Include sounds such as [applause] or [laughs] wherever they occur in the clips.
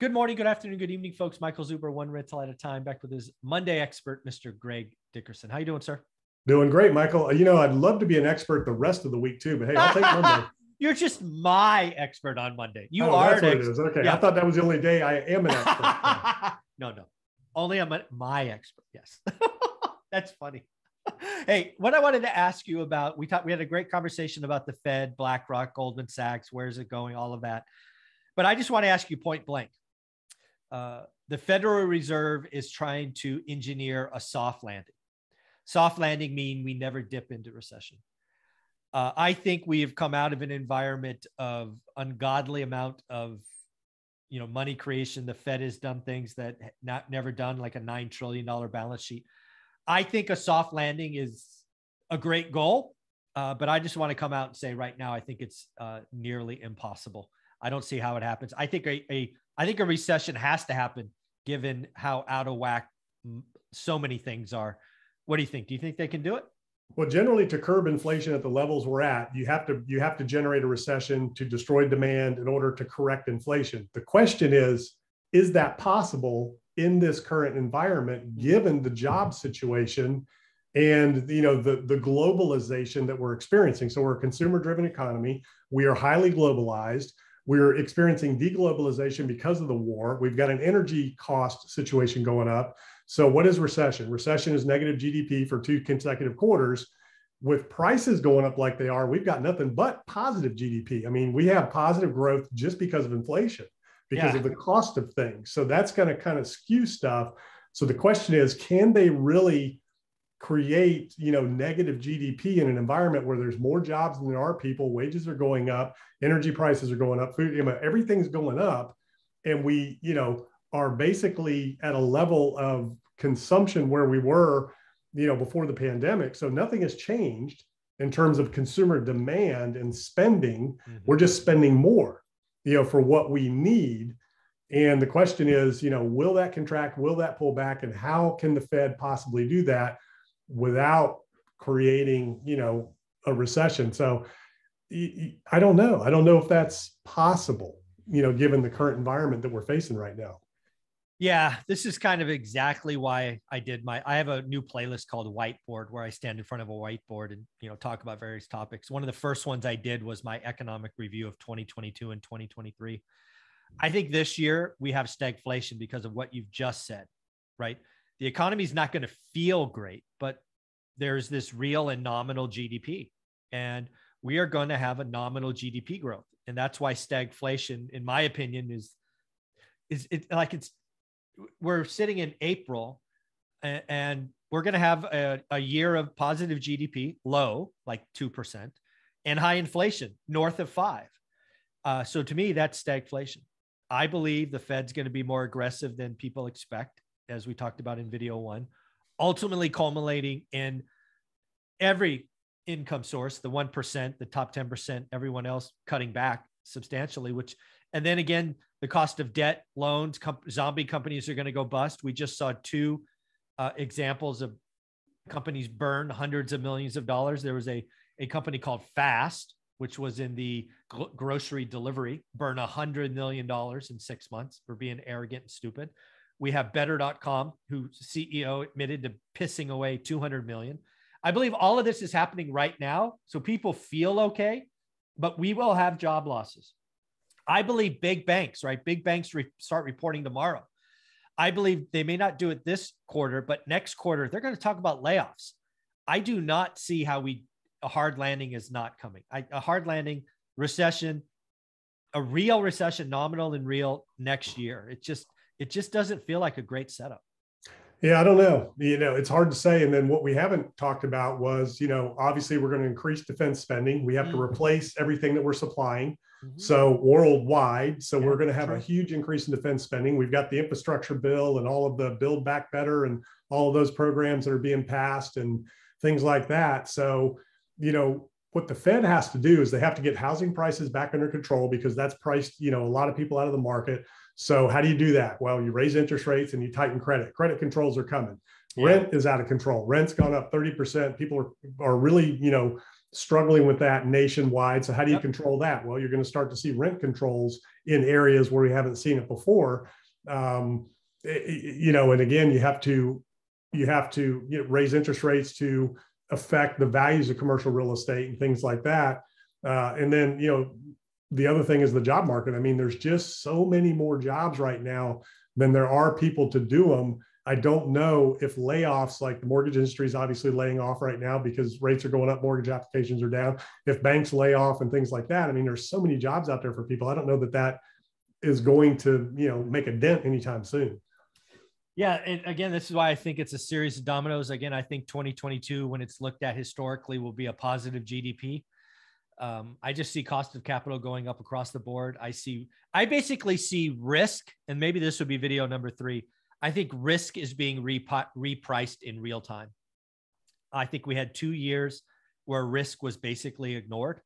Good morning, good afternoon, good evening, folks. Michael Zuber, one rental at a time, back with his Monday expert, Mr. Greg Dickerson. How you doing, sir? Doing great, Michael. You know, I'd love to be an expert the rest of the week too, but hey, I'll take [laughs] Monday. You're just my expert on Monday. You oh, are that's what it is. Okay, yeah. I thought that was the only day I am an expert. [laughs] no, no, only I'm a, my expert. Yes, [laughs] that's funny. hey, what I wanted to ask you about, we talked, we had a great conversation about the Fed, BlackRock, Goldman Sachs, where's it going, all of that. But I just want to ask you point blank uh, the Federal Reserve is trying to engineer a soft landing. Soft landing mean we never dip into recession. Uh, I think we have come out of an environment of ungodly amount of, you know, money creation. The Fed has done things that not never done, like a nine trillion dollar balance sheet. I think a soft landing is a great goal, uh, but I just want to come out and say right now I think it's uh, nearly impossible. I don't see how it happens. I think a, a I think a recession has to happen given how out of whack so many things are. What do you think? Do you think they can do it? Well, generally, to curb inflation at the levels we're at, you have to you have to generate a recession to destroy demand in order to correct inflation. The question is, is that possible in this current environment, given the job situation and you know the the globalization that we're experiencing? So we're a consumer-driven economy. We are highly globalized. We're experiencing deglobalization because of the war. We've got an energy cost situation going up. So, what is recession? Recession is negative GDP for two consecutive quarters. With prices going up like they are, we've got nothing but positive GDP. I mean, we have positive growth just because of inflation, because yeah. of the cost of things. So, that's going to kind of skew stuff. So, the question is can they really create you know negative gdp in an environment where there's more jobs than there are people wages are going up energy prices are going up food you know, everything's going up. And we you know are basically at a level of consumption where we were you know before the pandemic. So nothing has changed in terms of consumer demand and spending. Mm-hmm. we're just spending more you know for what we need. And the question is you know will that contract will that pull back? And how can the fed possibly do that without creating, you know, a recession. So I don't know. I don't know if that's possible, you know, given the current environment that we're facing right now. Yeah, this is kind of exactly why I did my I have a new playlist called Whiteboard where I stand in front of a whiteboard and you know talk about various topics. One of the first ones I did was my economic review of 2022 and 2023. I think this year we have stagflation because of what you've just said, right? The economy is not going to feel great, but there's this real and nominal GDP. And we are going to have a nominal GDP growth. And that's why stagflation, in my opinion, is is it like it's we're sitting in April and, we're going to have a, a year of positive GDP, low, like 2%, and high inflation, north of five. Uh, so to me, that's stagflation. I believe the Fed's going to be more aggressive than people expect as we talked about in video one, ultimately culminating in every income source, the 1%, the top 10%, everyone else cutting back substantially, which, and then again, the cost of debt, loans, com- zombie companies are going to go bust. We just saw two uh, examples of companies burn hundreds of millions of dollars. There was a, a company called Fast, which was in the gl- grocery delivery, burn a hundred million dollars in six months for being arrogant and stupid. We have better.com, whose CEO admitted to pissing away 200 million. I believe all of this is happening right now. So people feel okay, but we will have job losses. I believe big banks, right? Big banks re- start reporting tomorrow. I believe they may not do it this quarter, but next quarter, they're going to talk about layoffs. I do not see how we, a hard landing is not coming. I, a hard landing, recession, a real recession, nominal and real next year. It's just, it just doesn't feel like a great setup. Yeah, I don't know. You know, it's hard to say. And then what we haven't talked about was, you know, obviously we're going to increase defense spending. We have mm-hmm. to replace everything that we're supplying. Mm-hmm. So worldwide, so yeah, we're going to have true. a huge increase in defense spending. We've got the infrastructure bill and all of the Build Back Better and all of those programs that are being passed and things like that. So, you know, what the Fed has to do is they have to get housing prices back under control because that's priced, you know, a lot of people out of the market. So how do you do that? Well, you raise interest rates and you tighten credit. Credit controls are coming. Yeah. Rent is out of control. Rent's gone up 30%. People are, are really, you know, struggling with that nationwide. So how do you yep. control that? Well, you're going to start to see rent controls in areas where we haven't seen it before. Um, it, you know, and again, you have to you have to you know, raise interest rates to affect the values of commercial real estate and things like that. Uh, and then you know, the other thing is the job market. I mean, there's just so many more jobs right now than there are people to do them. I don't know if layoffs, like the mortgage industry is obviously laying off right now because rates are going up, mortgage applications are down. If banks lay off and things like that, I mean, there's so many jobs out there for people. I don't know that that is going to, you know, make a dent anytime soon. Yeah, and again, this is why I think it's a series of dominoes. Again, I think 2022, when it's looked at historically, will be a positive GDP. Um, I just see cost of capital going up across the board. I see, I basically see risk, and maybe this would be video number three. I think risk is being repriced in real time. I think we had two years where risk was basically ignored.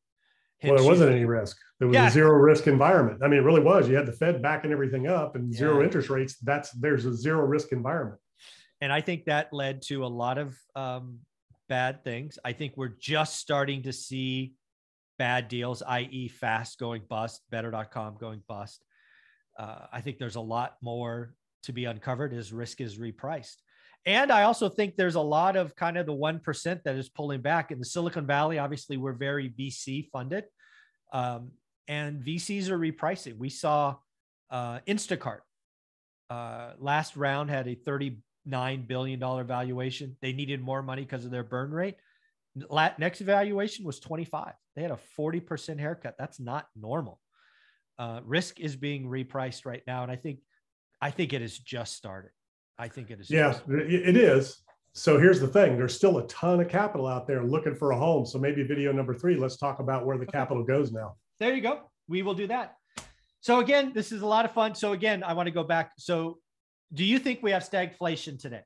Well, there wasn't any risk. It was yeah. a zero risk environment. I mean, it really was. You had the Fed backing everything up and yeah. zero interest rates. That's there's a zero risk environment. And I think that led to a lot of um, bad things. I think we're just starting to see bad deals, i.e., fast going bust, better.com going bust. Uh, I think there's a lot more to be uncovered as risk is repriced. And I also think there's a lot of kind of the 1% that is pulling back in the Silicon Valley. Obviously, we're very VC funded. Um, and VCs are repricing. We saw uh, Instacart uh, last round had a $39 billion valuation. They needed more money because of their burn rate. Next valuation was 25. They had a 40% haircut. That's not normal. Uh, risk is being repriced right now. And I think, I think it has just started. I think it is. Yeah, it is. So here's the thing there's still a ton of capital out there looking for a home. So maybe video number three, let's talk about where the okay. capital goes now. There you go. We will do that. So again, this is a lot of fun. So again, I want to go back. So do you think we have stagflation today?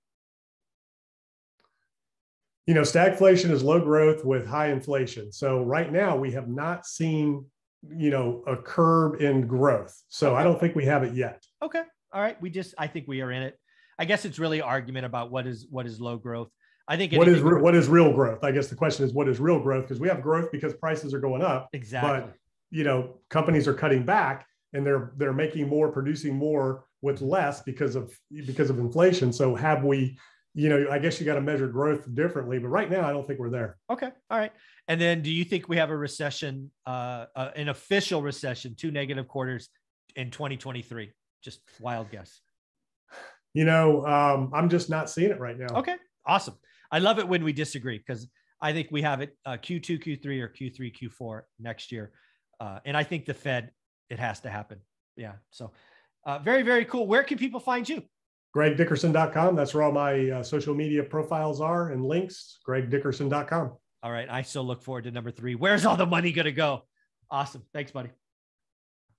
You know, stagflation is low growth with high inflation. So right now we have not seen, you know, a curb in growth. So okay. I don't think we have it yet. Okay. All right. We just, I think we are in it. I guess it's really argument about what is what is low growth. I think what is what is real growth. I guess the question is what is real growth because we have growth because prices are going up. Exactly. But you know, companies are cutting back and they're they're making more, producing more with less because of because of inflation. So have we? You know, I guess you got to measure growth differently. But right now, I don't think we're there. Okay. All right. And then, do you think we have a recession, uh, uh an official recession, two negative quarters in 2023? Just wild guess you know, um, I'm just not seeing it right now. Okay, awesome. I love it when we disagree because I think we have it uh, Q2, Q3, or Q3, Q4 next year, uh, and I think the Fed it has to happen. Yeah. So, uh, very very cool. Where can people find you? GregDickerson.com. That's where all my uh, social media profiles are and links. GregDickerson.com. All right. I still look forward to number three. Where's all the money going to go? Awesome. Thanks, buddy.